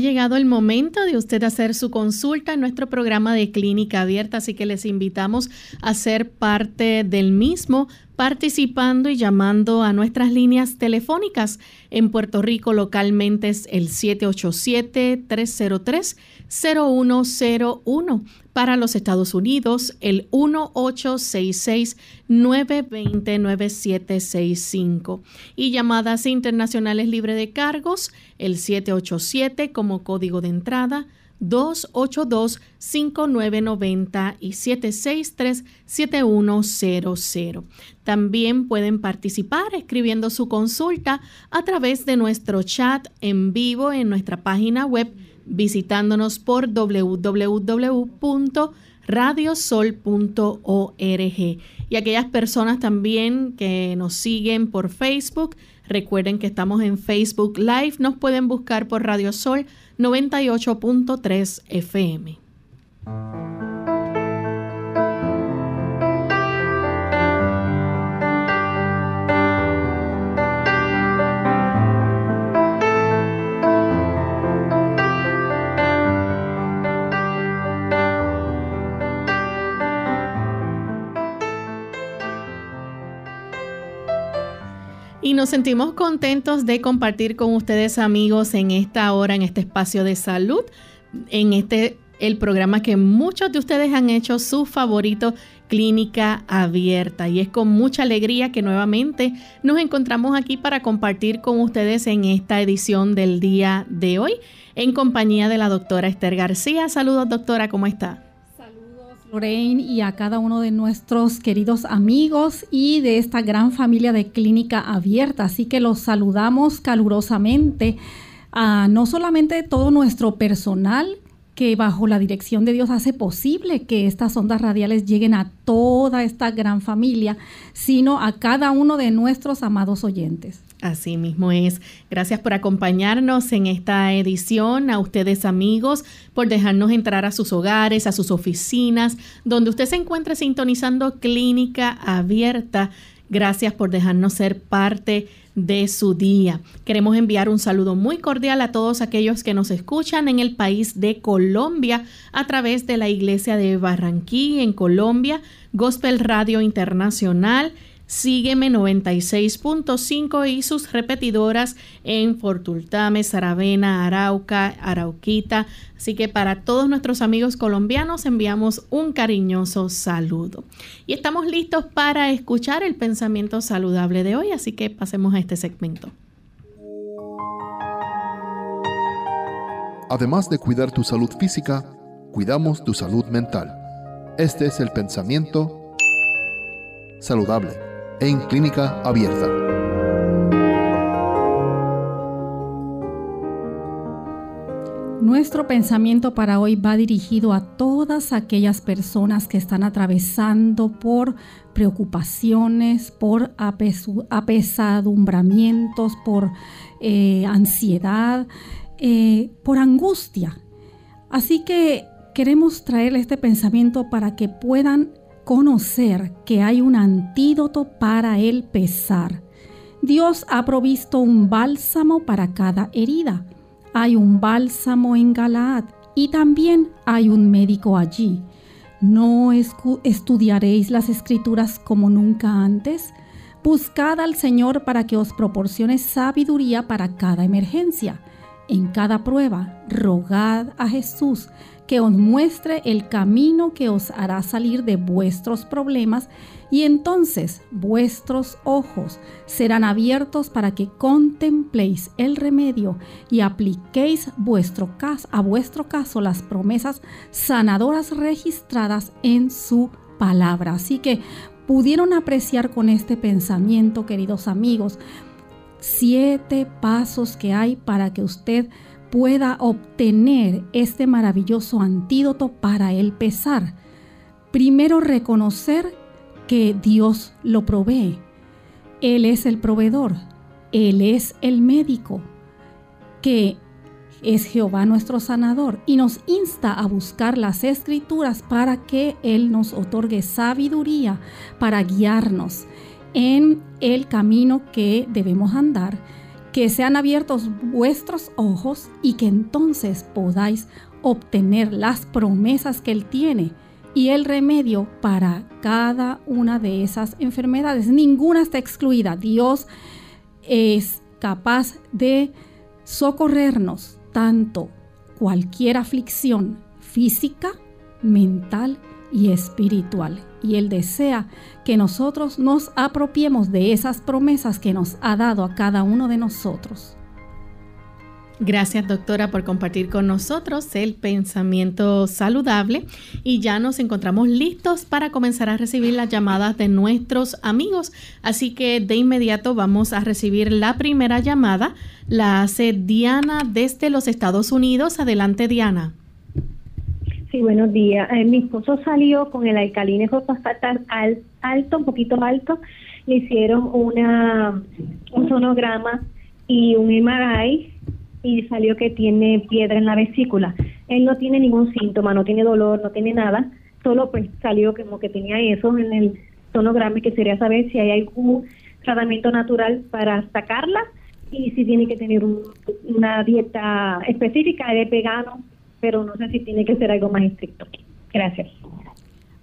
Llegado el momento de usted hacer su consulta en nuestro programa de clínica abierta, así que les invitamos a ser parte del mismo participando y llamando a nuestras líneas telefónicas. En Puerto Rico localmente es el 787-303-0101. Para los Estados Unidos, el 1866-920-9765. Y llamadas internacionales libre de cargos, el 787 como código de entrada 282-5990 y 763-7100. También pueden participar escribiendo su consulta a través de nuestro chat en vivo en nuestra página web visitándonos por www.radiosol.org. Y aquellas personas también que nos siguen por Facebook, recuerden que estamos en Facebook Live, nos pueden buscar por Radio Sol 98.3 FM. Y nos sentimos contentos de compartir con ustedes amigos en esta hora, en este espacio de salud, en este el programa que muchos de ustedes han hecho su favorito, Clínica Abierta. Y es con mucha alegría que nuevamente nos encontramos aquí para compartir con ustedes en esta edición del día de hoy, en compañía de la doctora Esther García. Saludos, doctora, ¿cómo está? Lorraine y a cada uno de nuestros queridos amigos y de esta gran familia de Clínica Abierta. Así que los saludamos calurosamente a no solamente todo nuestro personal que bajo la dirección de Dios hace posible que estas ondas radiales lleguen a toda esta gran familia, sino a cada uno de nuestros amados oyentes. Así mismo es. Gracias por acompañarnos en esta edición, a ustedes amigos, por dejarnos entrar a sus hogares, a sus oficinas, donde usted se encuentre sintonizando Clínica Abierta. Gracias por dejarnos ser parte de su día. Queremos enviar un saludo muy cordial a todos aquellos que nos escuchan en el país de Colombia a través de la iglesia de Barranquilla en Colombia, Gospel Radio Internacional, Sígueme 96.5 y sus repetidoras en Fortultame, Saravena, Arauca, Arauquita. Así que para todos nuestros amigos colombianos enviamos un cariñoso saludo. Y estamos listos para escuchar el pensamiento saludable de hoy, así que pasemos a este segmento. Además de cuidar tu salud física, cuidamos tu salud mental. Este es el pensamiento saludable en clínica abierta. Nuestro pensamiento para hoy va dirigido a todas aquellas personas que están atravesando por preocupaciones, por apesadumbramientos, por eh, ansiedad, eh, por angustia. Así que queremos traerle este pensamiento para que puedan que hay un antídoto para el pesar. Dios ha provisto un bálsamo para cada herida. Hay un bálsamo en Galaad y también hay un médico allí. ¿No estudiaréis las escrituras como nunca antes? Buscad al Señor para que os proporcione sabiduría para cada emergencia. En cada prueba, rogad a Jesús que os muestre el camino que os hará salir de vuestros problemas y entonces vuestros ojos serán abiertos para que contempléis el remedio y apliquéis vuestro caso, a vuestro caso las promesas sanadoras registradas en su palabra. Así que pudieron apreciar con este pensamiento, queridos amigos, siete pasos que hay para que usted pueda obtener este maravilloso antídoto para el pesar. Primero reconocer que Dios lo provee. Él es el proveedor, Él es el médico, que es Jehová nuestro sanador y nos insta a buscar las escrituras para que Él nos otorgue sabiduría para guiarnos en el camino que debemos andar que sean abiertos vuestros ojos y que entonces podáis obtener las promesas que Él tiene y el remedio para cada una de esas enfermedades. Ninguna está excluida. Dios es capaz de socorrernos tanto cualquier aflicción física, mental y espiritual y Él desea que nosotros nos apropiemos de esas promesas que nos ha dado a cada uno de nosotros. Gracias doctora por compartir con nosotros el pensamiento saludable y ya nos encontramos listos para comenzar a recibir las llamadas de nuestros amigos. Así que de inmediato vamos a recibir la primera llamada. La hace Diana desde los Estados Unidos. Adelante Diana. Sí, buenos días. Eh, mi esposo salió con el alcalino fosfatal alto, un poquito alto. Le hicieron una un sonograma y un MRI y salió que tiene piedra en la vesícula. Él no tiene ningún síntoma, no tiene dolor, no tiene nada. Solo pues salió como que tenía eso en el sonograma y que quería saber si hay algún tratamiento natural para sacarla y si tiene que tener una dieta específica de vegano pero no sé si tiene que ser algo más estricto. Gracias.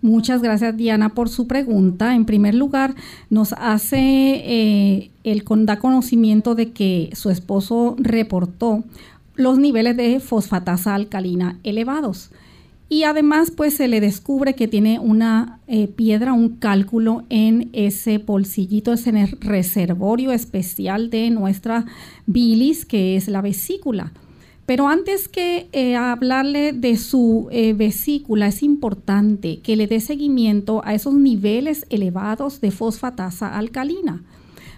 Muchas gracias Diana por su pregunta. En primer lugar, nos hace eh, el da conocimiento de que su esposo reportó los niveles de fosfatasa alcalina elevados. Y además, pues se le descubre que tiene una eh, piedra, un cálculo en ese bolsillito, ese reservorio especial de nuestra bilis, que es la vesícula. Pero antes que eh, hablarle de su eh, vesícula, es importante que le dé seguimiento a esos niveles elevados de fosfatasa alcalina,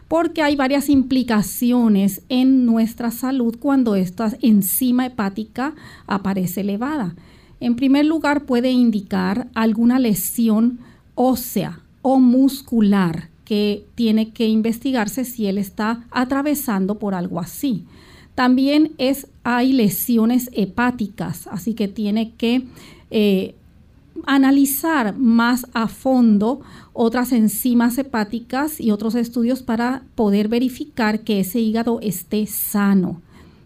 porque hay varias implicaciones en nuestra salud cuando esta enzima hepática aparece elevada. En primer lugar, puede indicar alguna lesión ósea o muscular que tiene que investigarse si él está atravesando por algo así. También es, hay lesiones hepáticas, así que tiene que eh, analizar más a fondo otras enzimas hepáticas y otros estudios para poder verificar que ese hígado esté sano.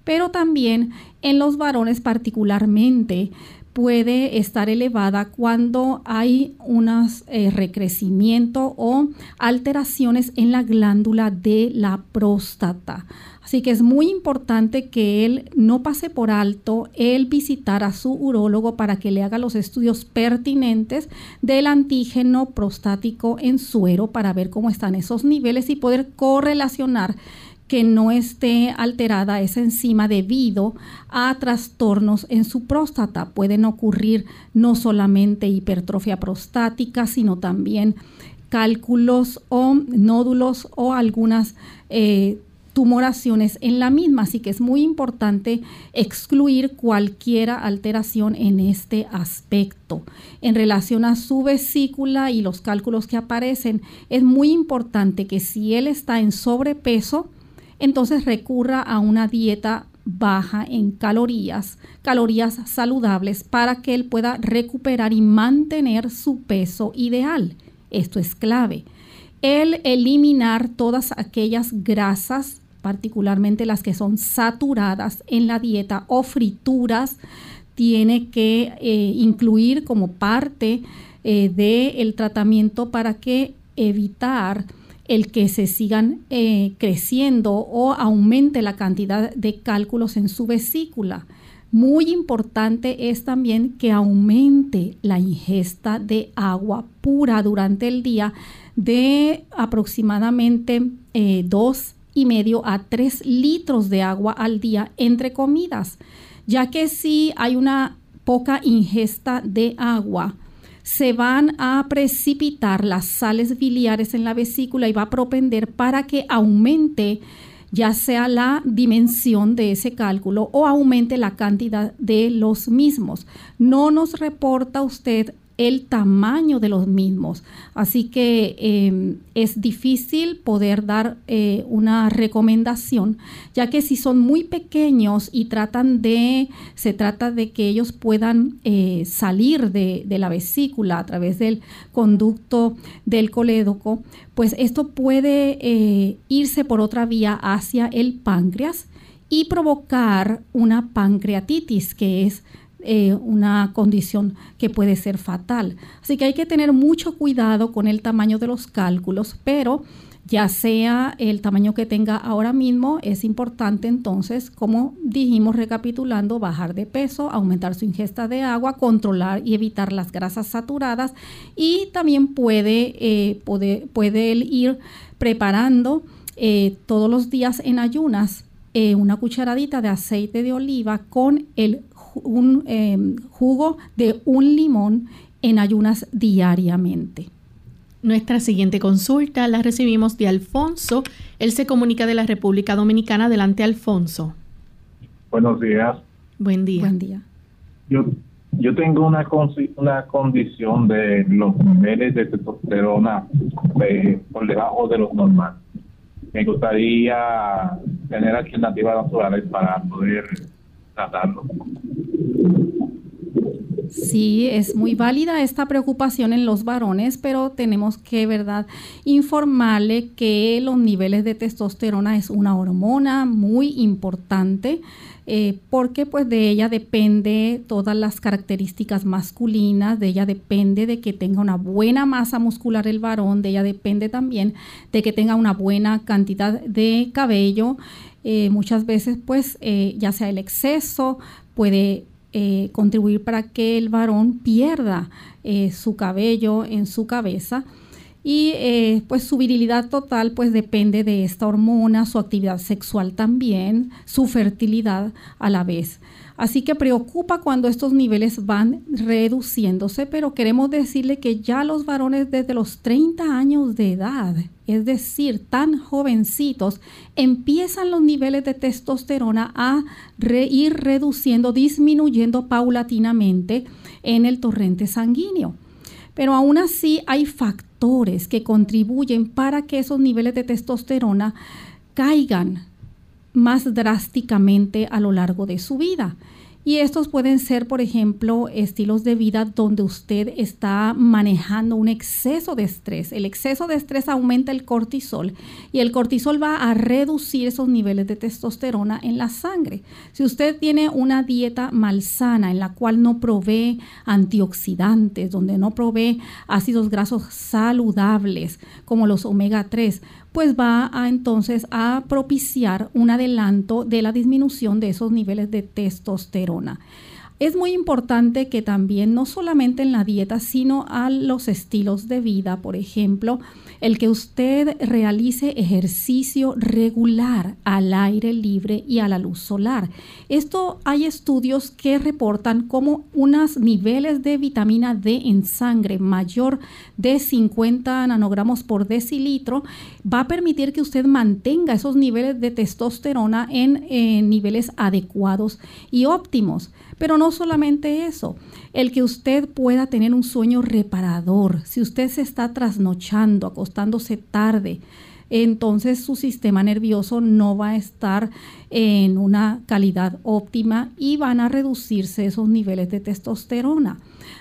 Pero también en los varones particularmente puede estar elevada cuando hay un eh, recrecimiento o alteraciones en la glándula de la próstata. Así que es muy importante que él no pase por alto el visitar a su urólogo para que le haga los estudios pertinentes del antígeno prostático en suero para ver cómo están esos niveles y poder correlacionar que no esté alterada esa enzima debido a trastornos en su próstata. Pueden ocurrir no solamente hipertrofia prostática, sino también cálculos o nódulos o algunas eh, tumoraciones en la misma, así que es muy importante excluir cualquier alteración en este aspecto. En relación a su vesícula y los cálculos que aparecen, es muy importante que si él está en sobrepeso, entonces recurra a una dieta baja en calorías, calorías saludables, para que él pueda recuperar y mantener su peso ideal. Esto es clave. El eliminar todas aquellas grasas particularmente las que son saturadas en la dieta o frituras, tiene que eh, incluir como parte eh, del tratamiento para que evitar el que se sigan eh, creciendo o aumente la cantidad de cálculos en su vesícula. Muy importante es también que aumente la ingesta de agua pura durante el día de aproximadamente dos y medio a 3 litros de agua al día entre comidas, ya que si hay una poca ingesta de agua, se van a precipitar las sales biliares en la vesícula y va a propender para que aumente ya sea la dimensión de ese cálculo o aumente la cantidad de los mismos. No nos reporta usted el tamaño de los mismos. Así que em, es difícil poder dar eh, una recomendación, ya que si son muy pequeños y tratan de, se trata de que ellos puedan eh, salir de, de, la vesícula a través del conducto del colédoco, pues esto puede eh, irse por otra vía hacia el páncreas y provocar una pancreatitis, que es eh, una condición que puede ser fatal. Así que hay que tener mucho cuidado con el tamaño de los cálculos, pero ya sea el tamaño que tenga ahora mismo, es importante entonces, como dijimos recapitulando, bajar de peso, aumentar su ingesta de agua, controlar y evitar las grasas saturadas y también puede, eh, puede ir preparando eh, todos los días en ayunas una cucharadita de aceite de oliva con el un em, jugo de un limón en ayunas diariamente. Nuestra siguiente consulta la recibimos de Alfonso. Él se comunica de la República Dominicana. Adelante, Alfonso. Buenos días. Buen día. Buen día. Yo, yo tengo una, una condición de los niveles de testosterona eh, por debajo de los normales. Me gustaría tener alternativas naturales para poder nadando Sí, es muy válida esta preocupación en los varones, pero tenemos que, ¿verdad?, informarle que los niveles de testosterona es una hormona muy importante. Eh, porque pues de ella depende todas las características masculinas, de ella depende de que tenga una buena masa muscular el varón, de ella depende también de que tenga una buena cantidad de cabello. Eh, muchas veces pues eh, ya sea el exceso puede eh, contribuir para que el varón pierda su cabello en su cabeza y pues su virilidad total pues depende de esta hormona, su actividad sexual también, su fertilidad a la vez. Así que preocupa cuando estos niveles van reduciéndose, pero queremos decirle que ya los varones desde los 30 años de edad, es decir, tan jovencitos, empiezan los niveles de testosterona a ir reduciendo, disminuyendo paulatinamente en el torrente sanguíneo. Pero aún así hay factores que contribuyen para que esos niveles de testosterona caigan más drásticamente a lo largo de su vida. Y estos pueden ser, por ejemplo, estilos de vida donde usted está manejando un exceso de estrés. El exceso de estrés aumenta el cortisol y el cortisol va a reducir esos niveles de testosterona en la sangre. Si usted tiene una dieta malsana en la cual no provee antioxidantes, donde no provee ácidos grasos saludables como los omega 3, pues va a entonces a propiciar un adelanto de la disminución de esos niveles de testosterona. Es muy importante que también no solamente en la dieta, sino a los estilos de vida, por ejemplo, el que usted realice ejercicio regular al aire libre y a la luz solar. Esto hay estudios que reportan como unos niveles de vitamina D en sangre mayor de 50 nanogramos por decilitro va a permitir que usted mantenga esos niveles de testosterona en, en niveles adecuados y óptimos. Pero no solamente eso, el que usted pueda tener un sueño reparador. Si usted se está trasnochando, acostándose tarde, entonces su sistema nervioso no va a estar en una calidad óptima y van a reducirse esos niveles de testosterona.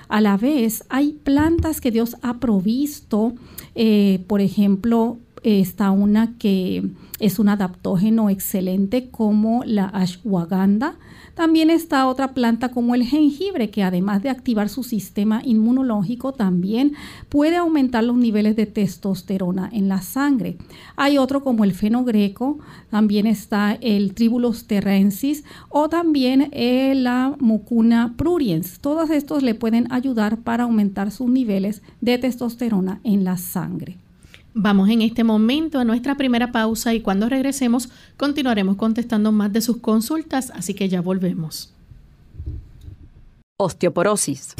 A la vez, hay plantas que Dios ha provisto, eh, por ejemplo, está una que es un adaptógeno excelente como la ashwagandha también está otra planta como el jengibre, que además de activar su sistema inmunológico, también puede aumentar los niveles de testosterona en la sangre. Hay otro como el fenogreco, también está el tribulus terrensis o también la mucuna pruriens. Todos estos le pueden ayudar para aumentar sus niveles de testosterona en la sangre. Vamos en este momento a nuestra primera pausa y cuando regresemos continuaremos contestando más de sus consultas, así que ya volvemos. Osteoporosis.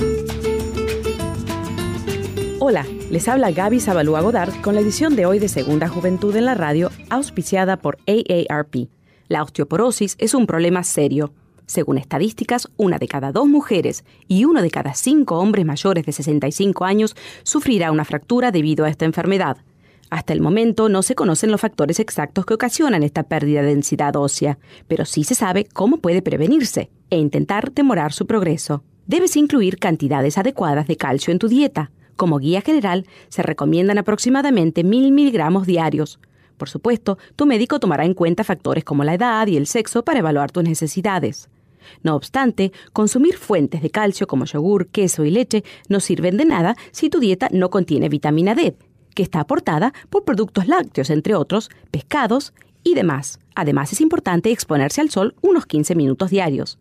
Hola, les habla Gaby Zabalúa Godard con la edición de hoy de Segunda Juventud en la Radio, auspiciada por AARP. La osteoporosis es un problema serio. Según estadísticas, una de cada dos mujeres y uno de cada cinco hombres mayores de 65 años sufrirá una fractura debido a esta enfermedad. Hasta el momento no se conocen los factores exactos que ocasionan esta pérdida de densidad ósea, pero sí se sabe cómo puede prevenirse e intentar demorar su progreso. Debes incluir cantidades adecuadas de calcio en tu dieta como guía general, se recomiendan aproximadamente 1000 miligramos diarios. Por supuesto, tu médico tomará en cuenta factores como la edad y el sexo para evaluar tus necesidades. No obstante, consumir fuentes de calcio como yogur, queso y leche no sirven de nada si tu dieta no contiene vitamina D, que está aportada por productos lácteos, entre otros, pescados y demás. Además, es importante exponerse al sol unos 15 minutos diarios.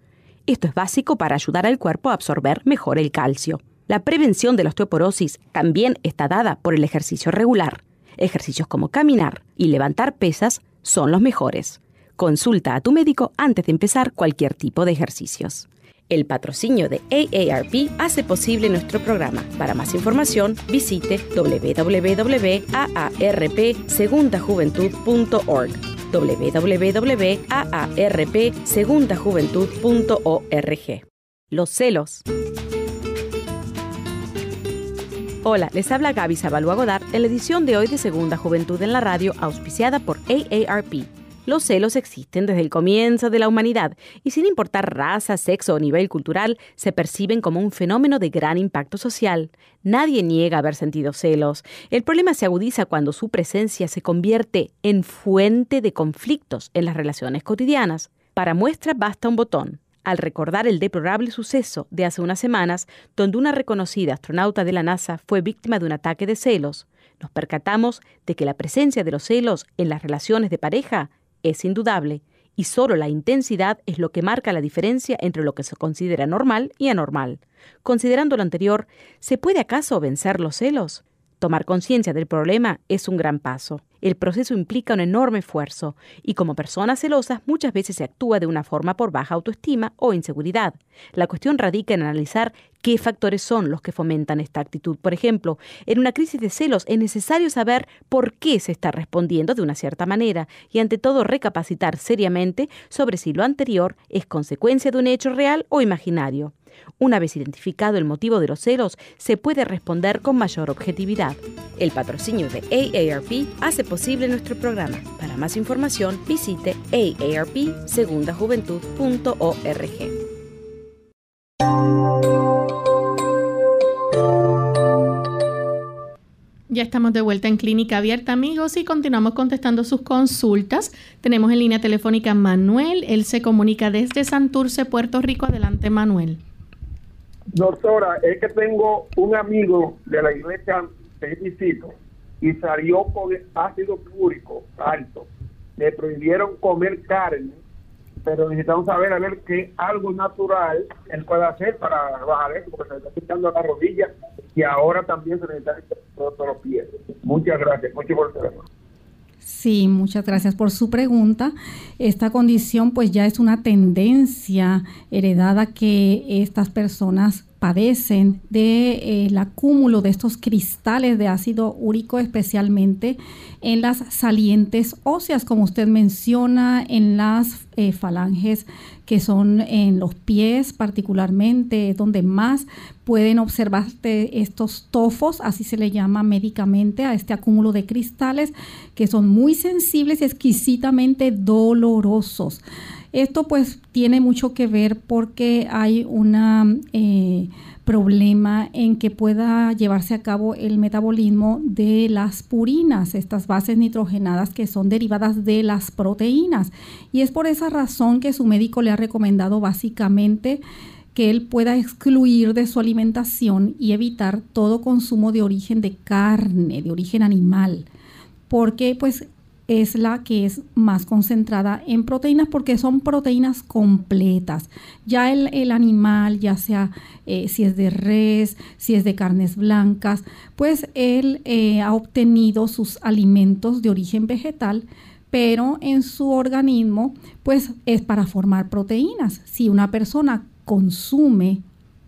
Esto es básico para ayudar al cuerpo a absorber mejor el calcio. La prevención de la osteoporosis también está dada por el ejercicio regular. Ejercicios como caminar y levantar pesas son los mejores. Consulta a tu médico antes de empezar cualquier tipo de ejercicios. El patrocinio de AARP hace posible nuestro programa. Para más información, visite www.aarpsegundajuventud.org www.aarpsegundajuventud.org Los celos. Hola, les habla Gaby Zabalúa Godard en la edición de hoy de Segunda Juventud en la Radio, auspiciada por AARP. Los celos existen desde el comienzo de la humanidad y sin importar raza, sexo o nivel cultural, se perciben como un fenómeno de gran impacto social. Nadie niega haber sentido celos. El problema se agudiza cuando su presencia se convierte en fuente de conflictos en las relaciones cotidianas. Para muestra basta un botón al recordar el deplorable suceso de hace unas semanas donde una reconocida astronauta de la NASA fue víctima de un ataque de celos, nos percatamos de que la presencia de los celos en las relaciones de pareja es indudable y solo la intensidad es lo que marca la diferencia entre lo que se considera normal y anormal. Considerando lo anterior, ¿se puede acaso vencer los celos? Tomar conciencia del problema es un gran paso. El proceso implica un enorme esfuerzo y como personas celosas muchas veces se actúa de una forma por baja autoestima o inseguridad. La cuestión radica en analizar qué factores son los que fomentan esta actitud. Por ejemplo, en una crisis de celos es necesario saber por qué se está respondiendo de una cierta manera y ante todo recapacitar seriamente sobre si lo anterior es consecuencia de un hecho real o imaginario. Una vez identificado el motivo de los celos, se puede responder con mayor objetividad. El patrocinio de AARP hace posible nuestro programa. Para más información, visite aarpsegundajuventud.org. Ya estamos de vuelta en Clínica Abierta, amigos, y continuamos contestando sus consultas. Tenemos en línea telefónica a Manuel. Él se comunica desde Santurce, Puerto Rico. Adelante, Manuel. Doctora, es que tengo un amigo de la iglesia de visito y salió con ácido púrico alto. Le prohibieron comer carne, pero necesitamos saber a ver qué algo natural él puede hacer para bajar eso, porque se le está quitando la rodilla y ahora también se necesita todos los pies. Muchas gracias, mucho por el teléfono. Sí, muchas gracias por su pregunta. Esta condición pues ya es una tendencia heredada que estas personas padecen del eh, acúmulo de estos cristales de ácido úrico, especialmente en las salientes óseas, como usted menciona, en las eh, falanges que son en los pies particularmente, donde más pueden observarse estos tofos, así se le llama médicamente a este acúmulo de cristales, que son muy sensibles y exquisitamente dolorosos. Esto pues tiene mucho que ver porque hay un eh, problema en que pueda llevarse a cabo el metabolismo de las purinas, estas bases nitrogenadas que son derivadas de las proteínas. Y es por esa razón que su médico le ha recomendado básicamente que él pueda excluir de su alimentación y evitar todo consumo de origen de carne, de origen animal, porque pues es la que es más concentrada en proteínas porque son proteínas completas. Ya el, animal, ya sea eh, si es de res, si es de carnes blancas, pues él eh, ha obtenido sus alimentos de origen vegetal, pero en su organismo pues es para formar proteínas. Si una persona consume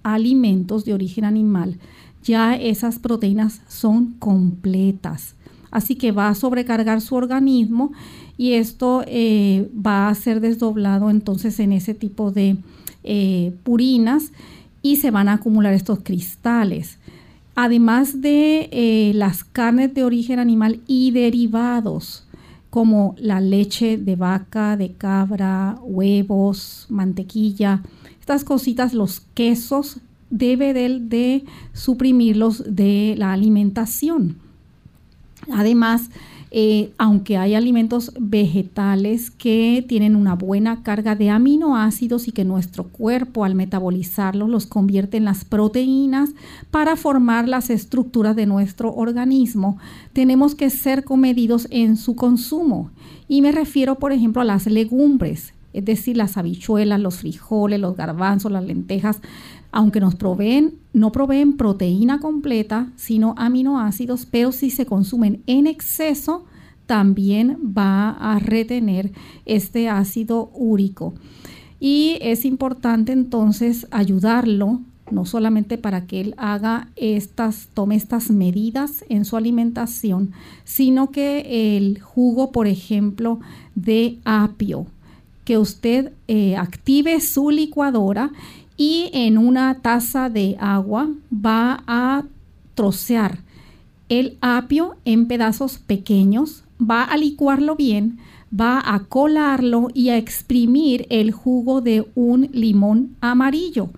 alimentos de origen animal, ya esas proteínas son completas. Así que va a sobrecargar su organismo y esto eh, va a ser desdoblado entonces en ese tipo de eh, purinas y se van a acumular estos cristales. Además de eh, las carnes de origen animal y derivados, como la leche de vaca, de cabra, huevos, mantequilla, estas cositas, los quesos, debe de, de suprimirlos de la alimentación. Además, eh, aunque hay alimentos vegetales que tienen una buena carga de aminoácidos y que nuestro cuerpo al metabolizarlos los convierte en las proteínas para formar las estructuras de nuestro organismo, tenemos que ser comedidos en su consumo. Y me refiero, por ejemplo, a las legumbres, es decir, las habichuelas, los frijoles, los garbanzos, las lentejas, aunque nos proveen, no proveen proteína completa, sino aminoácidos, pero si se consumen en exceso, también va a retener este ácido úrico. Y es importante entonces ayudarlo, no solamente para que él haga estas, tome estas medidas en su alimentación, sino que el jugo, por ejemplo, de apio, que usted eh, active su licuadora y en una taza de agua va a trocear el apio en pedazos pequeños, va a licuarlo bien, va a colarlo y a exprimir el jugo de un limón amarillo.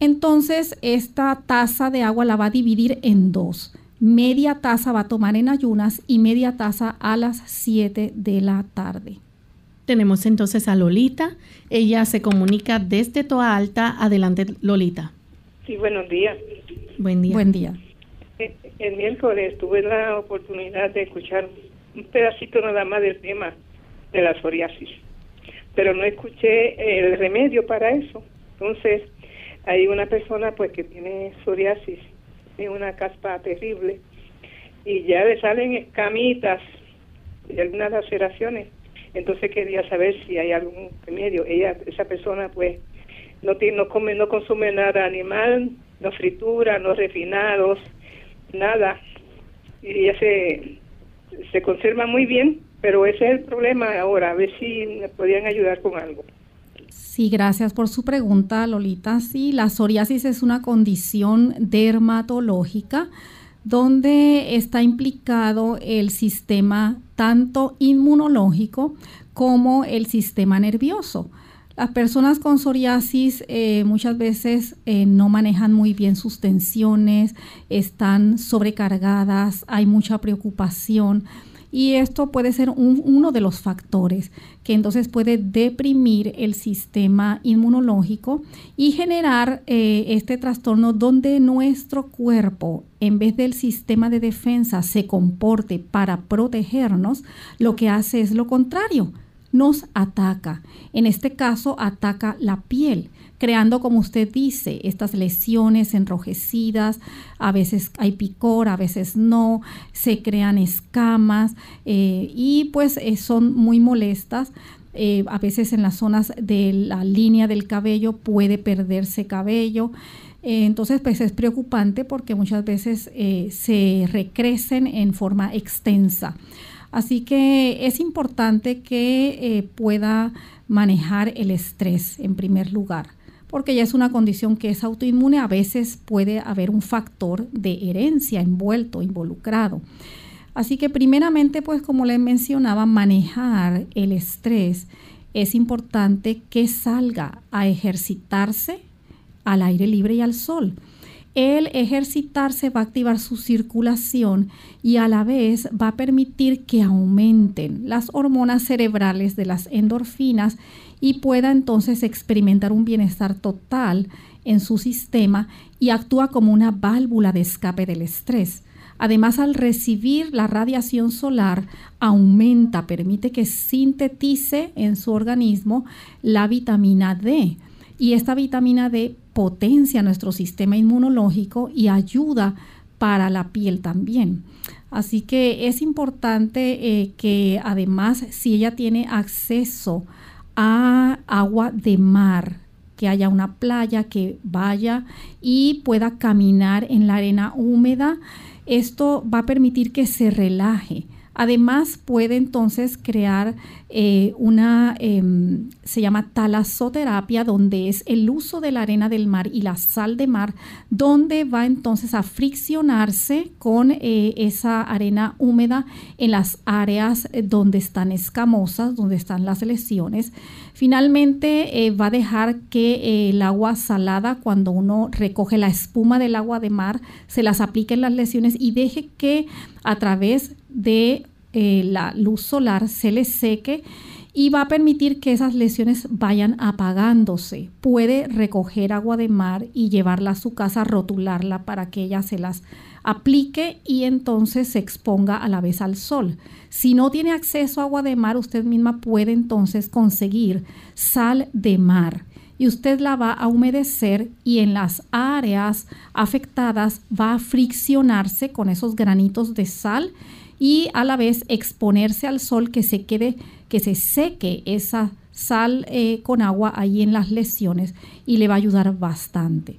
Entonces esta taza de agua la va a dividir en dos. Media taza va a tomar en ayunas y media taza a las 7 de la tarde. Tenemos entonces a Lolita. Ella se comunica desde Toa Alta. Adelante, Lolita. Sí, buenos días. Buen día. Buen día. Eh, el miércoles tuve la oportunidad de escuchar un pedacito nada más del tema de la psoriasis, pero no escuché el remedio para eso. Entonces, hay una persona pues que tiene psoriasis, tiene una caspa terrible y ya le salen escamitas y algunas laceraciones entonces quería saber si hay algún remedio. Ella, esa persona, pues, no tiene, no come, no consume nada animal, no fritura, no refinados, nada. Y ella se, se conserva muy bien, pero ese es el problema ahora. A ver si me podían ayudar con algo. Sí, gracias por su pregunta, Lolita. Sí, la psoriasis es una condición dermatológica donde está implicado el sistema tanto inmunológico como el sistema nervioso. Las personas con psoriasis eh, muchas veces eh, no manejan muy bien sus tensiones, están sobrecargadas, hay mucha preocupación y esto puede ser uno de los factores que entonces puede deprimir el sistema inmunológico y generar eh, este trastorno donde nuestro cuerpo, en vez del sistema de defensa, se comporte para protegernos, lo que hace es lo contrario, nos ataca. En este caso, ataca la piel creando, como usted dice, estas lesiones enrojecidas, a veces hay picor, a veces no, se crean escamas eh, y pues eh, son muy molestas. Eh, a veces en las zonas de la línea del cabello puede perderse cabello. entonces, pues es preocupante porque muchas veces se recrecen en forma extensa. Así que es importante que pueda manejar el estrés en primer lugar porque ya es una condición que es autoinmune, a veces puede haber un factor de herencia envuelto, involucrado. Así que primeramente, pues como les mencionaba, manejar el estrés es importante que salga a ejercitarse al aire libre y al sol. El ejercitarse va a activar su circulación y a la vez va a permitir que aumenten las hormonas cerebrales de las endorfinas y pueda entonces experimentar un bienestar total en su sistema y actúa como una válvula de escape del estrés. Además, al recibir la radiación solar, aumenta, permite que sintetice en su organismo la vitamina D. Y esta vitamina D potencia nuestro sistema inmunológico y ayuda para la piel también. Así que es importante eh, que además si ella tiene acceso a agua de mar que haya una playa, que vaya y pueda caminar en la arena húmeda. Esto va a permitir que se relaje. Además, puede entonces crear eh, una, em, se llama talasoterapia, donde es el uso de la arena del mar y la sal de mar, donde va entonces a friccionarse con eh, esa arena húmeda en las áreas eh, donde están escamosas, donde están las lesiones. Finalmente, va a dejar que el agua salada, cuando uno recoge la espuma del agua de mar, se las aplique en las lesiones y deje que a través de eh, la luz solar se le seque y va a permitir que esas lesiones vayan apagándose. Puede recoger agua de mar y llevarla a su casa, rotularla para que ella se las aplique y entonces se exponga a la vez al sol. Si no tiene acceso a agua de mar, usted misma puede entonces conseguir sal de mar y usted la va a humedecer y en las áreas afectadas va a friccionarse con esos granitos de sal y a la vez exponerse al sol que se quede, que se seque esa sal eh, con agua ahí en las lesiones y le va a ayudar bastante.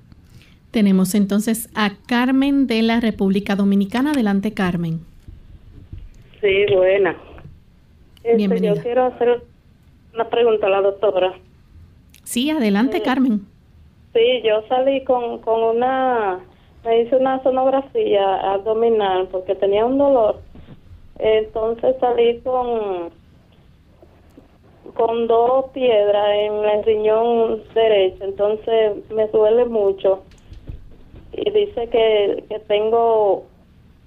Tenemos entonces a Carmen de la República Dominicana. Adelante, Carmen. Sí, buena. Este, yo quiero hacer una pregunta a la doctora. Sí, adelante, Carmen. Sí, yo salí con, con una, me hice una sonografía abdominal porque tenía un dolor entonces salí con con dos piedras en el riñón derecho, entonces me duele mucho. Y dice que, que tengo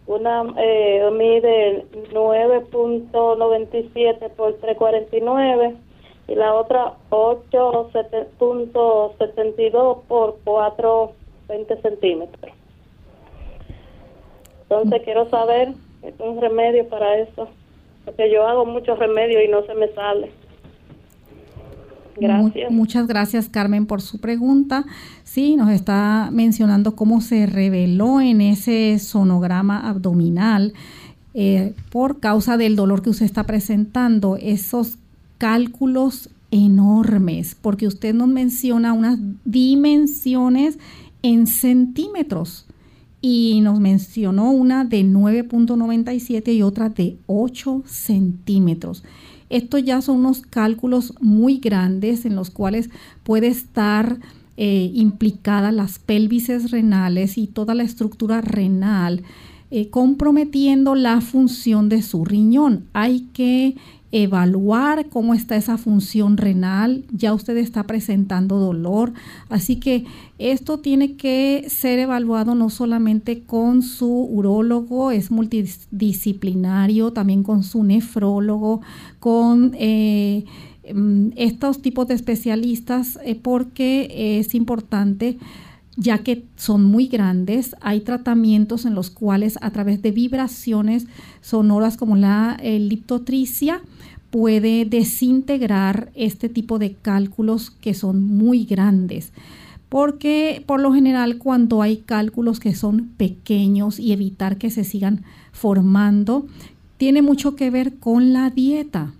una eh, mide 9.97 por 349 y la otra 8.72 por 4.20 centímetros. Entonces quiero saber es un remedio para eso, porque yo hago muchos remedios y no se me sale. Gracias. Muchas gracias Carmen por su pregunta. Sí, nos está mencionando cómo se reveló en ese sonograma abdominal eh, por causa del dolor que usted está presentando, esos cálculos enormes, porque usted nos menciona unas dimensiones en centímetros y nos mencionó una de 9.97 y otra de 8 centímetros. Estos ya son unos cálculos muy grandes en los cuales puede estar eh, implicadas las pelvises renales y toda la estructura renal, eh, comprometiendo la función de su riñón. Hay que evaluar cómo está esa función renal, ya usted está presentando dolor, así que esto tiene que ser evaluado no solamente con su urólogo, es multidisciplinario, también con su nefrólogo, con eh, mm, estos tipos de especialistas, eh, porque es importante ya que son muy grandes, hay tratamientos en los cuales a través de vibraciones sonoras como la liptotricia, puede desintegrar este tipo de cálculos que son muy grandes. Porque por lo general cuando hay cálculos que son pequeños y evitar que se sigan formando, tiene mucho que ver con la dieta.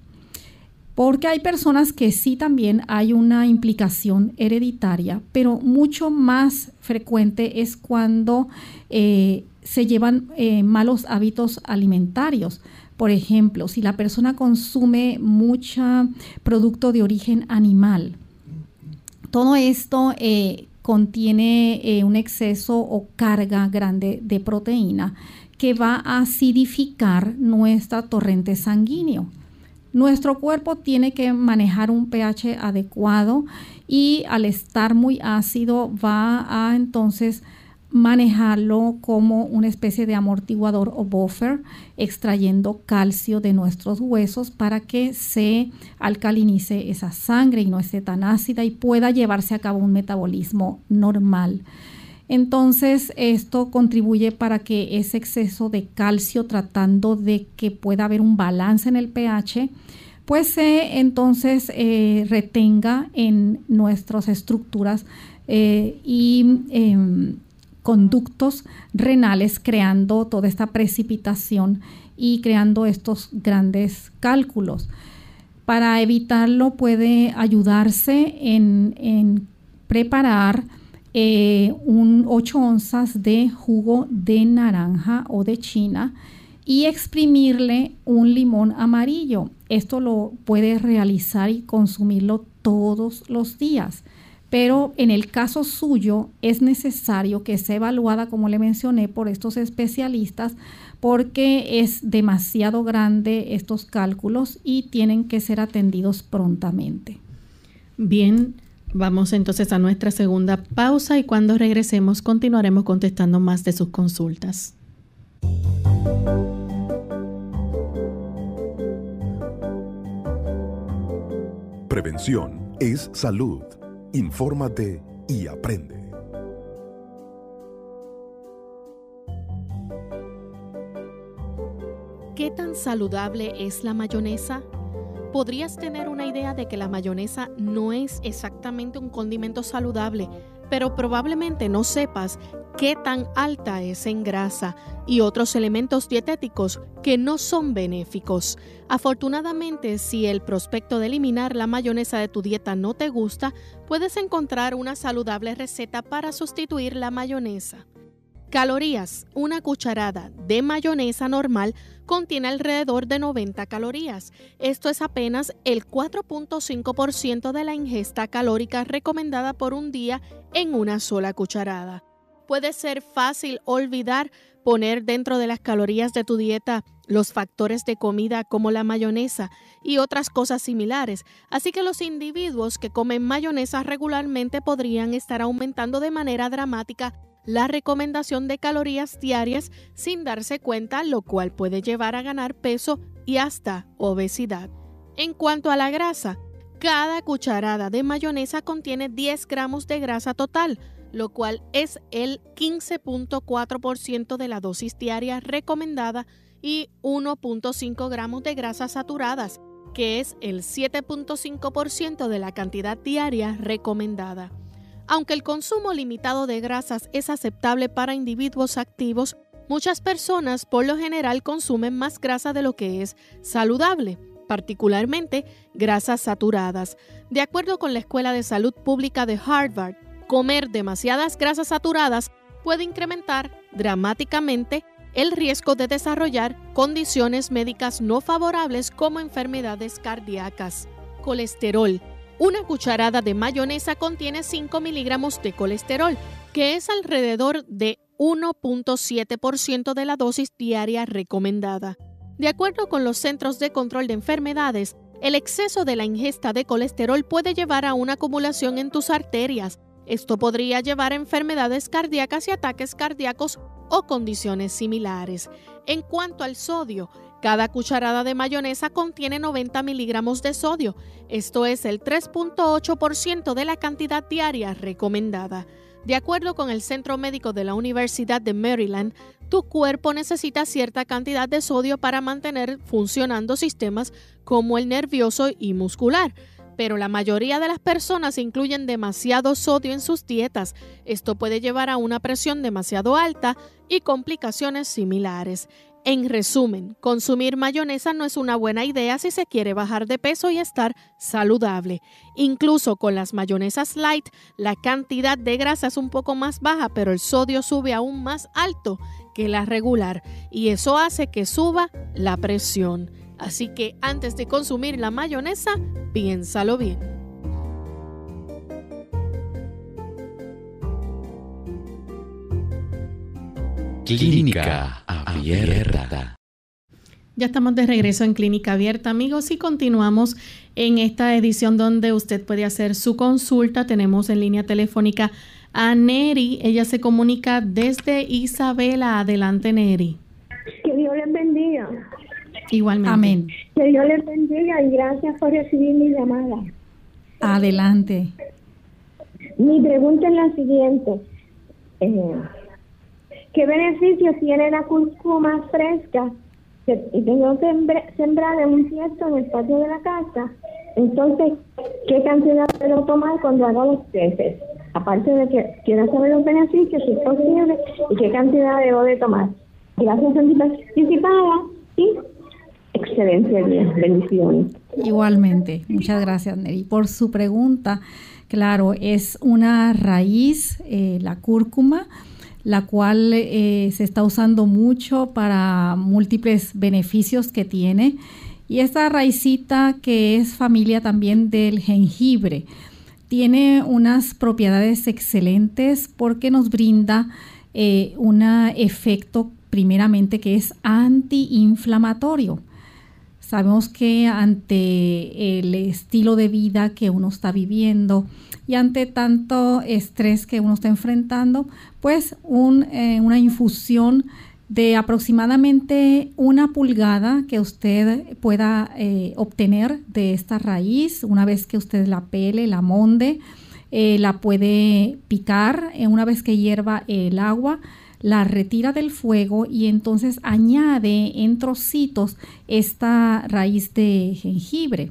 Porque hay personas que sí también hay una implicación hereditaria, pero mucho más frecuente es cuando eh, se llevan eh, malos hábitos alimentarios. Por ejemplo, si la persona consume mucho producto de origen animal, todo esto eh, contiene eh, un exceso o carga grande de proteína que va a acidificar nuestra torrente sanguíneo. Nuestro cuerpo tiene que manejar un pH adecuado y al estar muy ácido va a entonces manejarlo como una especie de amortiguador o buffer, extrayendo calcio de nuestros huesos para que se alcalinice esa sangre y no esté tan ácida y pueda llevarse a cabo un metabolismo normal. Entonces esto contribuye para que ese exceso de calcio tratando de que pueda haber un balance en el pH, pues se entonces eh, retenga en nuestras estructuras eh, y em, conductos renales creando toda esta precipitación y creando estos grandes cálculos. Para evitarlo puede ayudarse en, preparar eh, un 8 onzas de jugo de naranja o de china y exprimirle un limón amarillo. Esto lo puede realizar y consumirlo todos los días. Pero en el caso suyo es necesario que sea evaluada, como le mencioné, por estos especialistas porque es demasiado grande estos cálculos y tienen que ser atendidos prontamente. Bien, vamos entonces a nuestra segunda pausa y cuando regresemos continuaremos contestando más de sus consultas. Prevención es salud. Infórmate y aprende. ¿Qué tan saludable es la mayonesa? Podrías tener una idea de que la mayonesa no es exactamente un condimento saludable, pero probablemente no sepas qué tan alta es en grasa y otros elementos dietéticos que no son benéficos. Afortunadamente, si el prospecto de eliminar la mayonesa de tu dieta no te gusta, puedes encontrar una saludable receta para sustituir la mayonesa. Calorías. Una cucharada de mayonesa normal contiene alrededor de 90 calorías. Esto es apenas el 4.5% de la ingesta calórica recomendada por un día en una sola cucharada. Puede ser fácil olvidar poner dentro de las calorías de tu dieta los factores de comida como la mayonesa y otras cosas similares, así que los individuos que comen mayonesa regularmente podrían estar aumentando de manera dramática la recomendación de calorías diarias sin darse cuenta, lo cual puede llevar a ganar peso y hasta obesidad. En cuanto a la grasa, cada cucharada de mayonesa contiene 10 gramos de grasa total, lo cual es el 15.4% de la dosis diaria recomendada y 1.5 gramos de grasas saturadas, que es el 7.5% de la cantidad diaria recomendada. Aunque el consumo limitado de grasas es aceptable para individuos activos, muchas personas por lo general consumen más grasa de lo que es saludable, particularmente grasas saturadas. De acuerdo con la Escuela de Salud Pública de Harvard, comer demasiadas grasas saturadas puede incrementar dramáticamente el riesgo de desarrollar condiciones médicas no favorables como enfermedades cardíacas. Colesterol una cucharada de mayonesa contiene 5 miligramos de colesterol, que es alrededor de 1.7% de la dosis diaria recomendada. De acuerdo con los Centros de Control de Enfermedades, el exceso de la ingesta de colesterol puede llevar a una acumulación en tus arterias. Esto podría llevar a enfermedades cardíacas y ataques cardíacos o condiciones similares. En cuanto al sodio, cada cucharada de mayonesa contiene 90 miligramos de sodio, esto es el 3.8% de la cantidad diaria recomendada. De acuerdo con el Centro Médico de la Universidad de Maryland, tu cuerpo necesita cierta cantidad de sodio para mantener funcionando sistemas como el nervioso y muscular pero la mayoría de las personas incluyen demasiado sodio en sus dietas. Esto puede llevar a una presión demasiado alta y complicaciones similares. En resumen, consumir mayonesa no es una buena idea si se quiere bajar de peso y estar saludable. Incluso con las mayonesas light, la cantidad de grasa es un poco más baja, pero el sodio sube aún más alto que la regular y eso hace que suba la presión. Así que antes de consumir la mayonesa, piénsalo bien. Clínica Abierta. Ya estamos de regreso en Clínica Abierta, amigos, y continuamos en esta edición donde usted puede hacer su consulta. Tenemos en línea telefónica a Neri. Ella se comunica desde Isabela. Adelante, Neri. Que Dios les bendiga. Igualmente. Amén. Que Dios les bendiga y gracias por recibir mi llamada. Adelante. Mi pregunta es la siguiente. Eh, ¿Qué beneficios tiene la cúrcuma fresca y tengo que sembrar en un cierto en el patio de la casa? Entonces, ¿qué cantidad debo tomar cuando hago los peces? Aparte de que quiero saber los beneficios, si es posible, y qué cantidad debo de tomar. Gracias, anticipada y excelente día. Bendiciones. Igualmente, muchas gracias Neri por su pregunta. Claro, es una raíz, eh, la cúrcuma, la cual eh, se está usando mucho para múltiples beneficios que tiene. Y esta raicita que es familia también del jengibre, tiene unas propiedades excelentes porque nos brinda eh, un efecto primeramente que es antiinflamatorio. Sabemos que ante el estilo de vida que uno está viviendo y ante tanto estrés que uno está enfrentando, pues eh, una infusión de aproximadamente una pulgada que usted pueda eh, obtener de esta raíz una vez que usted la pele, la monde, eh, la puede picar una vez que hierva el agua la retira del fuego y entonces añade en trocitos esta raíz de jengibre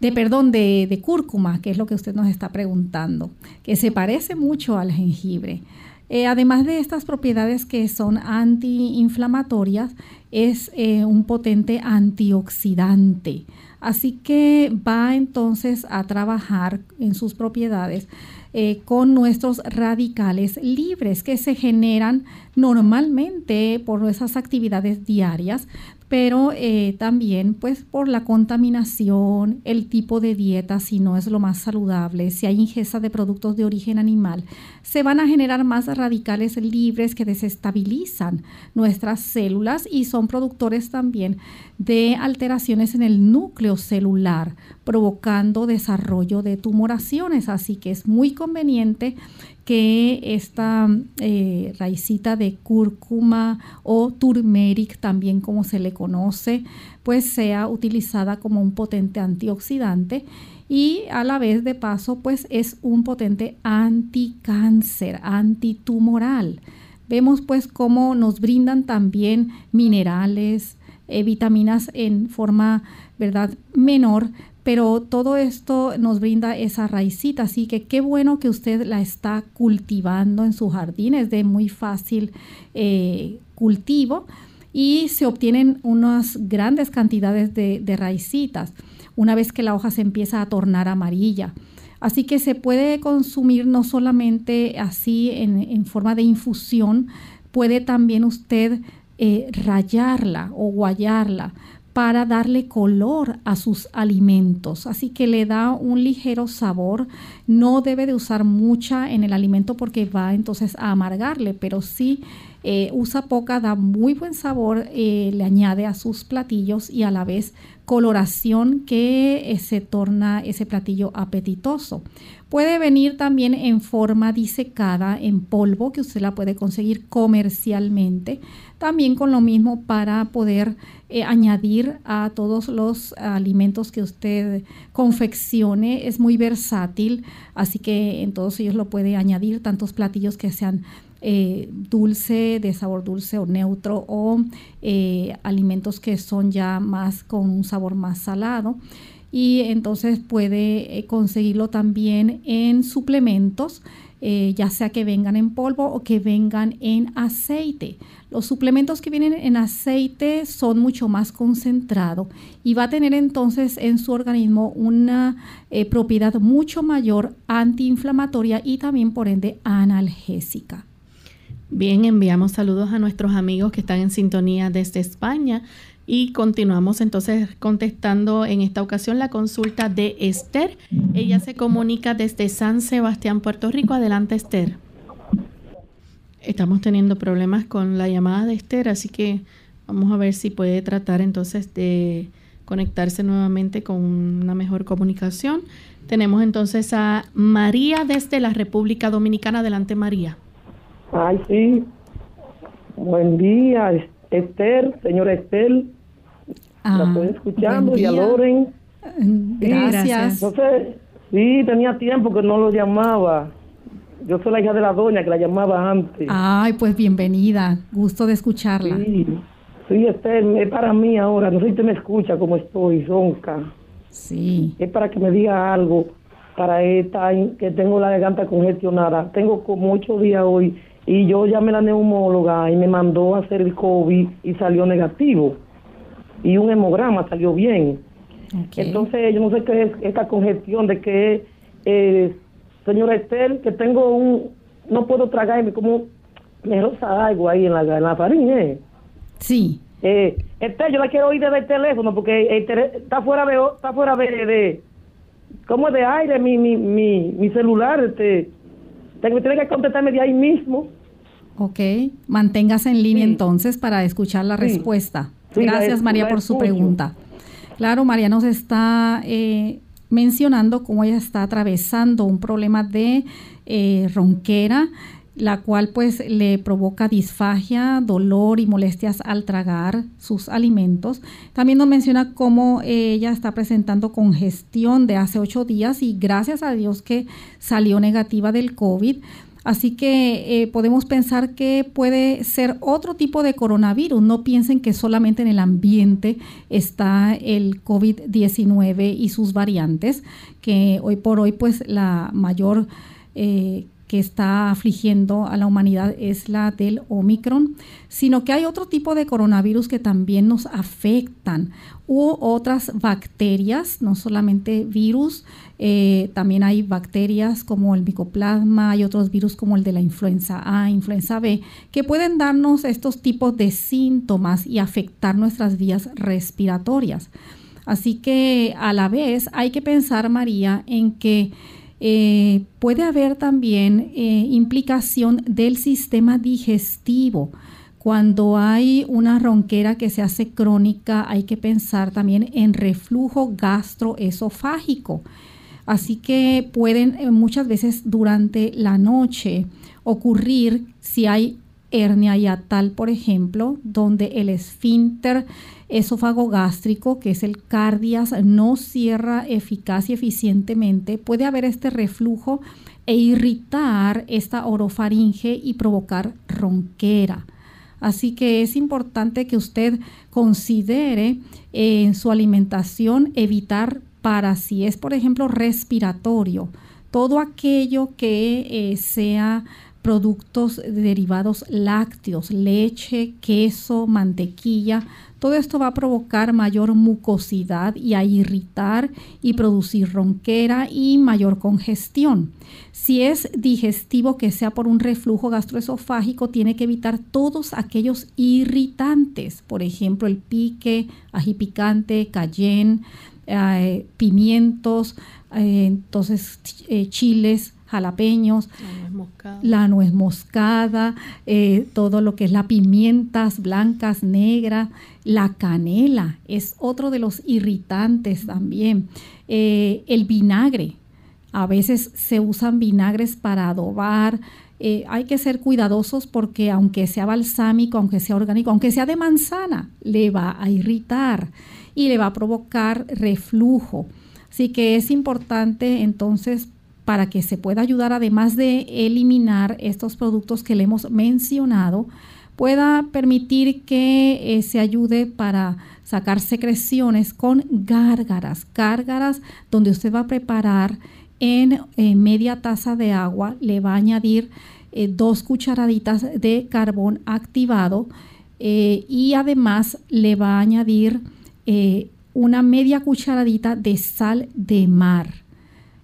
de perdón, de, cúrcuma, que es lo que usted nos está preguntando, que se parece mucho al jengibre. Eh, además de estas propiedades que son antiinflamatorias, es eh, un potente antioxidante. Así que va entonces a trabajar en sus propiedades eh, con nuestros radicales libres que se generan normalmente por nuestras actividades diarias, pero eh, también pues por la contaminación, el tipo de dieta, si no es lo más saludable, si hay ingesta de productos de origen animal, se van a generar más radicales libres que desestabilizan nuestras células y son productores también de alteraciones en el núcleo celular, provocando desarrollo de tumoraciones. Así que es muy conveniente que esta eh, raicita de cúrcuma o turmeric, también como se le conoce, pues sea utilizada como un potente antioxidante y a la vez de paso pues es un potente anticáncer, antitumoral. Vemos pues cómo nos brindan también minerales, eh, vitaminas en forma, ¿verdad?, menor, pero todo esto nos brinda esa raicita, así que qué bueno que usted la está cultivando en su jardín, es de muy fácil eh, cultivo y se obtienen unas grandes cantidades de, de raicitas una vez que la hoja se empieza a tornar amarilla. Así que se puede consumir no solamente así en, forma de infusión, puede también usted eh, rayarla o guayarla para darle color a sus alimentos. Así que le da un ligero sabor. No debe de usar mucha en el alimento porque va entonces a amargarle, pero sí eh, usa poca, da muy buen sabor, eh, le añade a sus platillos y a la vez coloración que eh, se torna ese platillo apetitoso. Puede venir también en forma disecada en polvo que usted la puede conseguir comercialmente. También con lo mismo para poder añadir a todos los alimentos que usted confeccione. Es muy versátil, así que en todos ellos lo puede añadir, tantos platillos que sean eh, dulce, de sabor dulce o neutro, o eh, alimentos que son ya más con un sabor más salado. Y entonces puede eh, conseguirlo también en suplementos, ya sea que vengan en polvo o que vengan en aceite. Los suplementos que vienen en aceite son mucho más concentrados y va a tener entonces en su organismo una propiedad mucho mayor antiinflamatoria y también por ende analgésica. Bien, enviamos saludos a nuestros amigos que están en sintonía desde España y continuamos entonces contestando en esta ocasión la consulta de Esther. Ella se comunica desde San Sebastián, Puerto Rico. Adelante, Esther. Estamos teniendo problemas con la llamada de Esther, así que vamos a ver si puede tratar entonces de conectarse nuevamente con una mejor comunicación. Tenemos entonces a María desde la República Dominicana. Adelante, María. Ay, sí. Buen día, Esther, señora Esther. la ah, estoy escuchando y a Loren. Gracias. Entonces, sí, tenía tiempo que no lo llamaba. Yo soy la hija de la doña que la llamaba antes. Ay, pues bienvenida. Gusto de escucharla. Sí, sí Esther, es para mí ahora. No sé si usted me escucha como estoy, ronca. Sí. Es para que me diga algo para esta que tengo la garganta congestionada. Tengo como ocho días hoy y yo llamé a la neumóloga y me mandó a hacer el COVID y salió negativo. Y un hemograma salió bien. Entonces, yo no sé qué es esta congestión de que, eh, señora Estel, que tengo un, no puedo tragarme como me rosa algo ahí en la, en la faringe. ¿eh? Sí. Eh, Estel, yo la quiero oír desde el teléfono porque está fuera de, está fuera de, de como de aire mi, mi, mi, mi celular, este, tengo, tiene que contestarme de ahí mismo. Ok, manténgase en línea entonces para escuchar la respuesta. Gracias María por su pregunta. Claro, María nos está eh, mencionando cómo ella está atravesando un problema de eh, ronquera, la cual pues le provoca disfagia, dolor y molestias al tragar sus alimentos. También nos menciona cómo ella está presentando congestión de hace ocho días y gracias a Dios que salió negativa del COVID. Así que eh, podemos pensar que puede ser otro tipo de coronavirus. No piensen que solamente en el ambiente está el COVID-19 y sus variantes, que hoy por hoy pues la mayor... Eh, que está afligiendo a la humanidad es la del Omicron, sino que hay otro tipo de coronavirus que también nos afectan, u otras bacterias, no solamente virus, eh, también hay bacterias como el micoplasma, hay otros virus como el de la influenza A, influenza B, que pueden darnos estos tipos de síntomas y afectar nuestras vías respiratorias. Así que a la vez hay que pensar, María, en que eh, puede haber también eh, implicación del sistema digestivo. Cuando hay una ronquera que se hace crónica, hay que pensar también en reflujo gastroesofágico. Así que pueden eh, muchas veces durante la noche ocurrir si hay hernia yatal, por ejemplo, donde el esfínter esófago gástrico, que es el cardias, no cierra eficaz y eficientemente, puede haber este reflujo e irritar esta orofaringe y provocar ronquera. Así que es importante que usted considere en su alimentación evitar para si es, por ejemplo, respiratorio, todo aquello que eh, sea productos derivados lácteos, leche, queso, mantequilla, todo esto va a provocar mayor mucosidad y a irritar y producir ronquera y mayor congestión. Si es digestivo que sea por un reflujo gastroesofágico, tiene que evitar todos aquellos irritantes, por ejemplo, el pique, ají picante, cayenne, eh, pimientos, eh, entonces eh, chiles, jalapeños, la nuez moscada, eh, todo lo que es la pimientas blancas, negras, la canela es otro de los irritantes también. Eh, el vinagre, a veces se usan vinagres para adobar. Eh, hay que ser cuidadosos porque aunque sea balsámico, aunque sea orgánico, aunque sea de manzana, le va a irritar y le va a provocar reflujo. Así que es importante entonces para que se pueda ayudar, además de eliminar estos productos que le hemos mencionado, pueda permitir que eh, se ayude para sacar secreciones con gárgaras, gárgaras donde usted va a preparar en media taza de agua, le va a añadir eh, dos cucharaditas de carbón activado eh, y además le va a añadir una media cucharadita de sal de mar.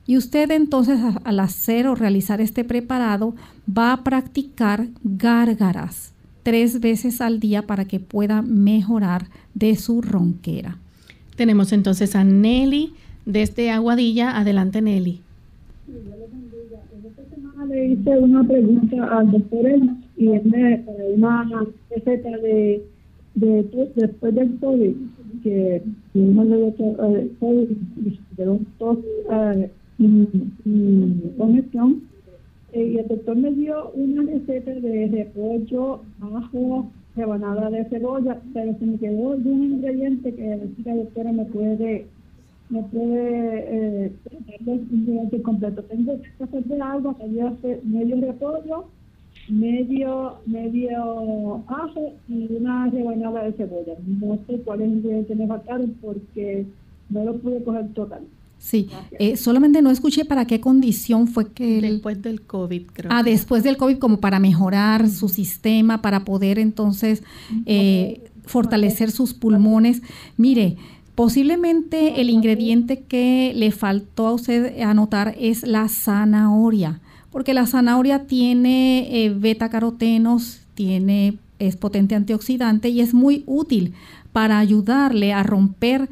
Y usted entonces al hacer o realizar este preparado va a practicar gárgaras tres veces al día para que pueda mejorar de su ronquera. Tenemos entonces a Nelly desde Aguadilla. Adelante Nelly. Esta semana le hice una pregunta al doctor y él me una receta de, de, después del COVID que uno de los COVID de y, conexión. Eh, y el doctor me dio una receta de repollo, ajo, rebanada de cebolla, pero se me quedó de un ingrediente que la doctora me puede me puede eh, un ingrediente completo. Tengo que hacer de algo, medio repollo, medio medio ajo y una rebanada de cebolla. No sé cuáles ingredientes me faltaron porque no lo pude coger total. Sí, eh, solamente no escuché para qué condición fue que... Después del COVID, creo. Ah, después del COVID, como para mejorar su sistema, para poder entonces eh, fortalecer sus pulmones. Mire, Posiblemente el ingrediente que le faltó a usted anotar es la zanahoria, porque la zanahoria tiene eh, beta carotenos, tiene es potente antioxidante y es muy útil para ayudarle a romper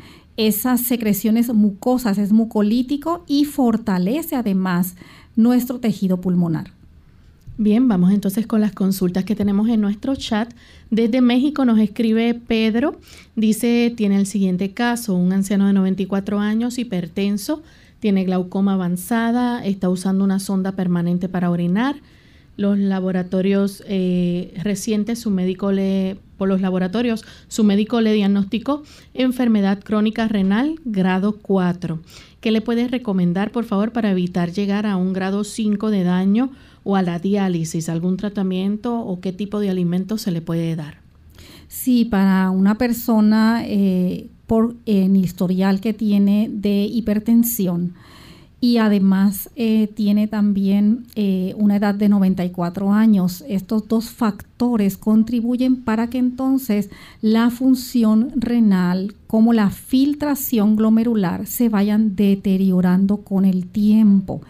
esas secreciones mucosas, es mucolítico y fortalece además nuestro tejido pulmonar. Bien, vamos entonces con las consultas que tenemos en nuestro chat. Desde México nos escribe Pedro, dice, tiene el siguiente caso, un anciano de 94 años, hipertenso, tiene glaucoma avanzada, está usando una sonda permanente para orinar. Los laboratorios eh, recientes, su médico le, por los laboratorios, su médico le diagnosticó enfermedad crónica renal grado 4. ¿Qué le puedes recomendar, por favor, para evitar llegar a un grado 5 de daño? o a la diálisis, algún tratamiento o qué tipo de alimento se le puede dar? Sí, para una persona eh, por el historial que tiene de hipertensión y además eh, tiene también eh, una edad de 94 años, estos dos factores contribuyen para que entonces la función renal como la filtración glomerular se vayan deteriorando con el tiempo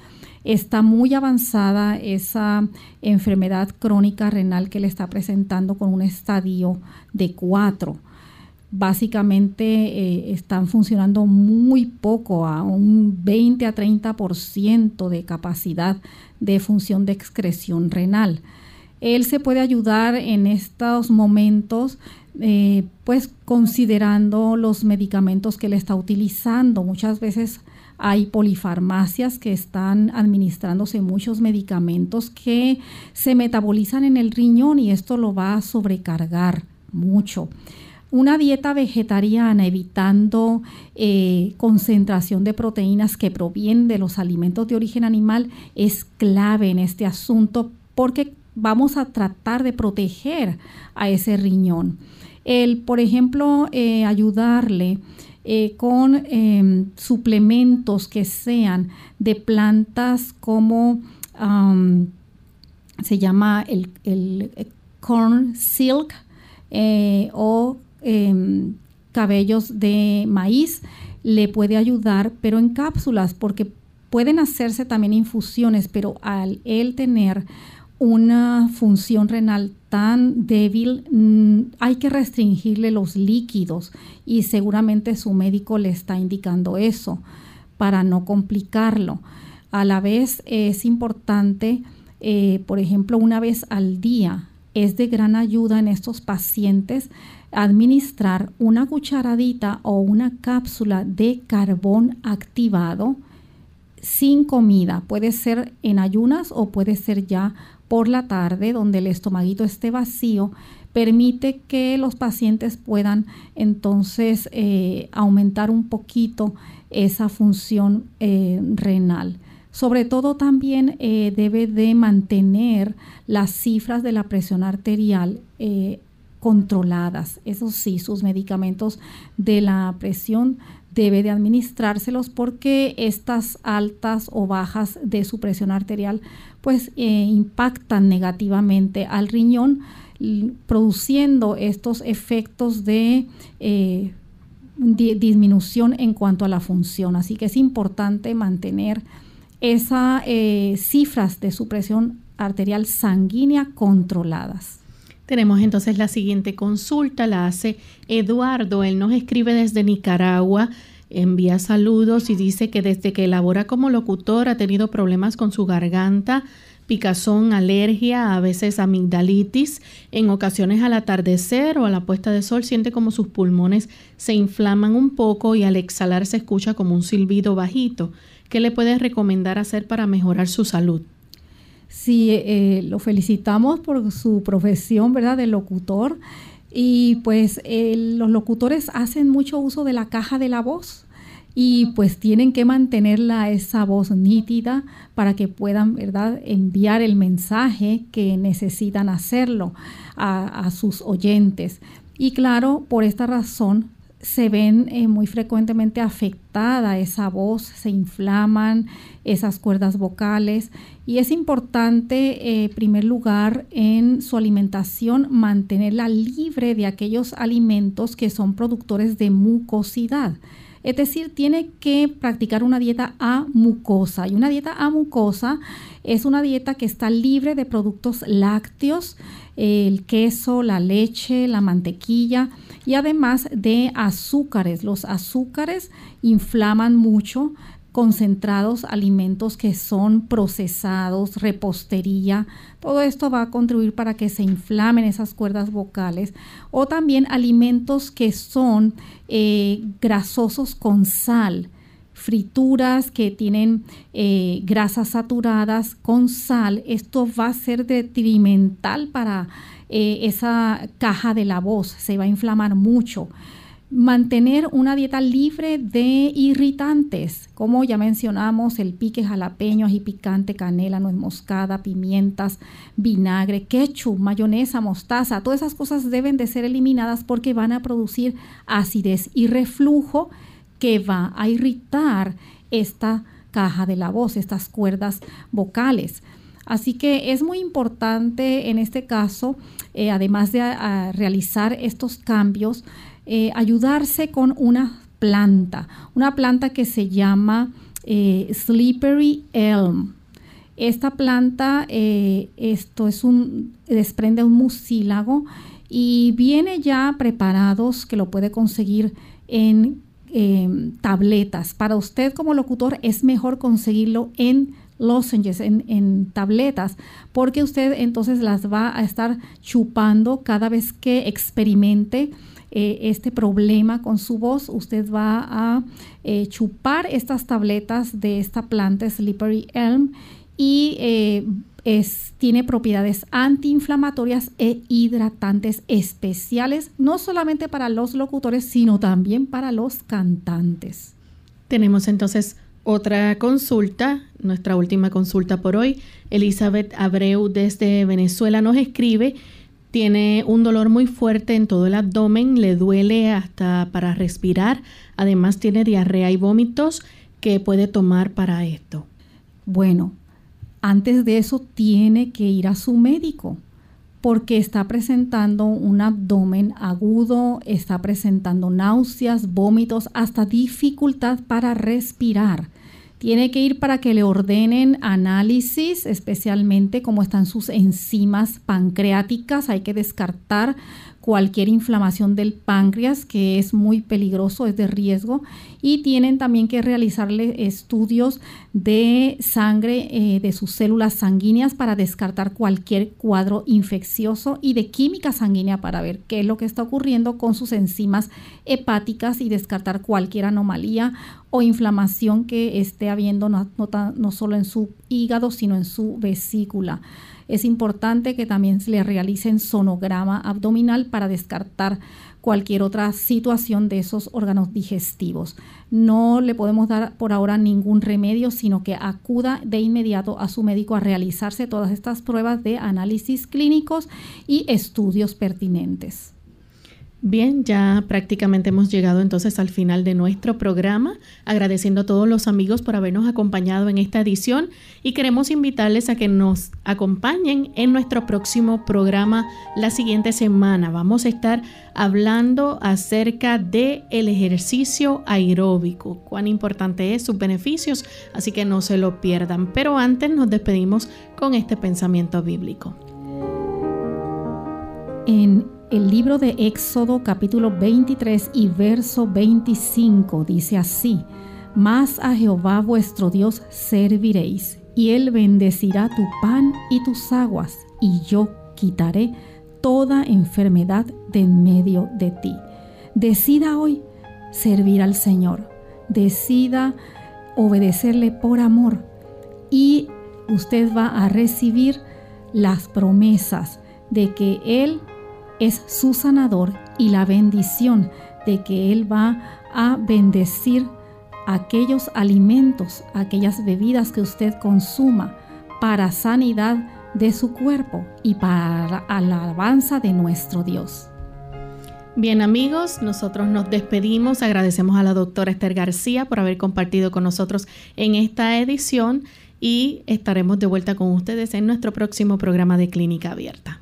está muy avanzada esa enfermedad crónica renal que le está presentando con un estadio de 4. Básicamente eh, están funcionando muy poco, a un 20 a 30% de capacidad de función de excreción renal. Él se puede ayudar en estos momentos eh, pues considerando los medicamentos que le está utilizando. Muchas veces hay polifarmacias que están administrándose muchos medicamentos que se metabolizan en el riñón y esto lo va a sobrecargar mucho. Una dieta vegetariana evitando eh, concentración de proteínas que provienen de los alimentos de origen animal es clave en este asunto porque vamos a tratar de proteger a ese riñón. El, por ejemplo, eh, ayudarle eh, con em, suplementos que sean de plantas como se llama el, el corn silk o em, cabellos de maíz, le puede ayudar, pero en cápsulas, porque pueden hacerse también infusiones, pero al él tener una función renal tan débil, mm, hay que restringirle los líquidos y seguramente su médico le está indicando eso para no complicarlo. A la vez es importante, eh, por ejemplo, una vez al día, es de gran ayuda en estos pacientes administrar una cucharadita o una cápsula de carbón activado sin comida. Puede ser en ayunas o puede ser ya por la tarde, donde el estomaguito esté vacío, permite que los pacientes puedan entonces eh, aumentar un poquito esa función eh, renal. Sobre todo también eh, debe de mantener las cifras de la presión arterial controladas. Eso sí, sus medicamentos de la presión debe de administrárselos porque estas altas o bajas de su presión arterial pues eh, impactan negativamente al riñón produciendo estos efectos de eh, disminución en cuanto a la función. Así que es importante mantener esas eh, cifras de su presión arterial sanguínea controladas. Tenemos entonces la siguiente consulta, la hace Eduardo, él nos escribe desde Nicaragua, envía saludos y dice que desde que elabora como locutor ha tenido problemas con su garganta, picazón, alergia, a veces amigdalitis, en ocasiones al atardecer o a la puesta de sol siente como sus pulmones se inflaman un poco y al exhalar se escucha como un silbido bajito. ¿Qué le puedes recomendar hacer para mejorar su salud? Sí, eh, lo felicitamos por su profesión, ¿verdad?, de locutor. Y pues los locutores hacen mucho uso de la caja de la voz y pues tienen que mantenerla esa voz nítida para que puedan, ¿verdad?, enviar el mensaje que necesitan hacerlo a sus oyentes. Y claro, por esta razón se ven eh, muy frecuentemente afectada esa voz, se inflaman esas cuerdas vocales y es importante, en primer lugar, en su alimentación mantenerla libre de aquellos alimentos que son productores de mucosidad. Es decir, tiene que practicar una dieta a mucosa. Y una dieta a mucosa es una dieta que está libre de productos lácteos, el queso, la leche, la mantequilla y además de azúcares. Los azúcares inflaman mucho concentrados, alimentos que son procesados, repostería, todo esto va a contribuir para que se inflamen esas cuerdas vocales. O también alimentos que son eh, grasosos con sal, frituras que tienen eh, grasas saturadas con sal, esto va a ser detrimental para eh, esa caja de la voz, se va a inflamar mucho mantener una dieta libre de irritantes, como ya mencionamos, el pique jalapeño, y picante, canela, nuez moscada, pimientas, vinagre, ketchup, mayonesa, mostaza, todas esas cosas deben de ser eliminadas porque van a producir acidez y reflujo que va a irritar esta caja de la voz, estas cuerdas vocales. Así que es muy importante en este caso, eh, además de realizar estos cambios, eh, ayudarse con una planta, una planta que se llama eh, Slippery Elm. Esta planta, esto es un, desprende un mucílago y viene ya preparados que lo puede conseguir en tabletas. Para usted como locutor es mejor conseguirlo en lozenges, en, en, tabletas, porque usted entonces las va a estar chupando cada vez que experimente eh, este problema con su voz, usted va a eh, chupar estas tabletas de esta planta Slippery Elm y eh, tiene propiedades antiinflamatorias e hidratantes especiales, no solamente para los locutores, sino también para los cantantes. Tenemos entonces otra consulta, nuestra última consulta por hoy. Elizabeth Abreu desde Venezuela nos escribe tiene un dolor muy fuerte en todo el abdomen, le duele hasta para respirar, además tiene diarrea y vómitos que puede tomar para esto. Bueno, antes de eso tiene que ir a su médico porque está presentando un abdomen agudo, está presentando náuseas, vómitos, hasta dificultad para respirar. Tiene que ir para que le ordenen análisis, especialmente cómo están sus enzimas pancreáticas. Hay que descartar cualquier inflamación del páncreas, que es muy peligroso, es de riesgo, y tienen también que realizarle estudios de sangre eh, de sus células sanguíneas para descartar cualquier cuadro infeccioso y de química sanguínea para ver qué es lo que está ocurriendo con sus enzimas hepáticas y descartar cualquier anomalía o inflamación que esté habiendo no, no solo en su hígado, sino en su vesícula. Es importante que también se le realicen sonograma abdominal para descartar cualquier otra situación de esos órganos digestivos. No le podemos dar por ahora ningún remedio, sino que acuda de inmediato a su médico a realizarse todas estas pruebas de análisis clínicos y estudios pertinentes. Bien, ya prácticamente hemos llegado entonces al final de nuestro programa, agradeciendo a todos los amigos por habernos acompañado en esta edición y queremos invitarles a que nos acompañen en nuestro próximo programa la siguiente semana. Vamos a estar hablando acerca de el ejercicio aeróbico, cuán importante es sus beneficios, así que no se lo pierdan. Pero antes nos despedimos con este pensamiento bíblico. En el libro de Éxodo capítulo 23 y verso 25 dice así, Mas a Jehová vuestro Dios serviréis, y él bendecirá tu pan y tus aguas, y yo quitaré toda enfermedad de en medio de ti. Decida hoy servir al Señor, decida obedecerle por amor, y usted va a recibir las promesas de que Él es su sanador y la bendición de que Él va a bendecir aquellos alimentos, aquellas bebidas que usted consuma para sanidad de su cuerpo y para la alabanza de nuestro Dios. Bien amigos, nosotros nos despedimos, agradecemos a la doctora Esther García por haber compartido con nosotros en esta edición y estaremos de vuelta con ustedes en nuestro próximo programa de Clínica Abierta.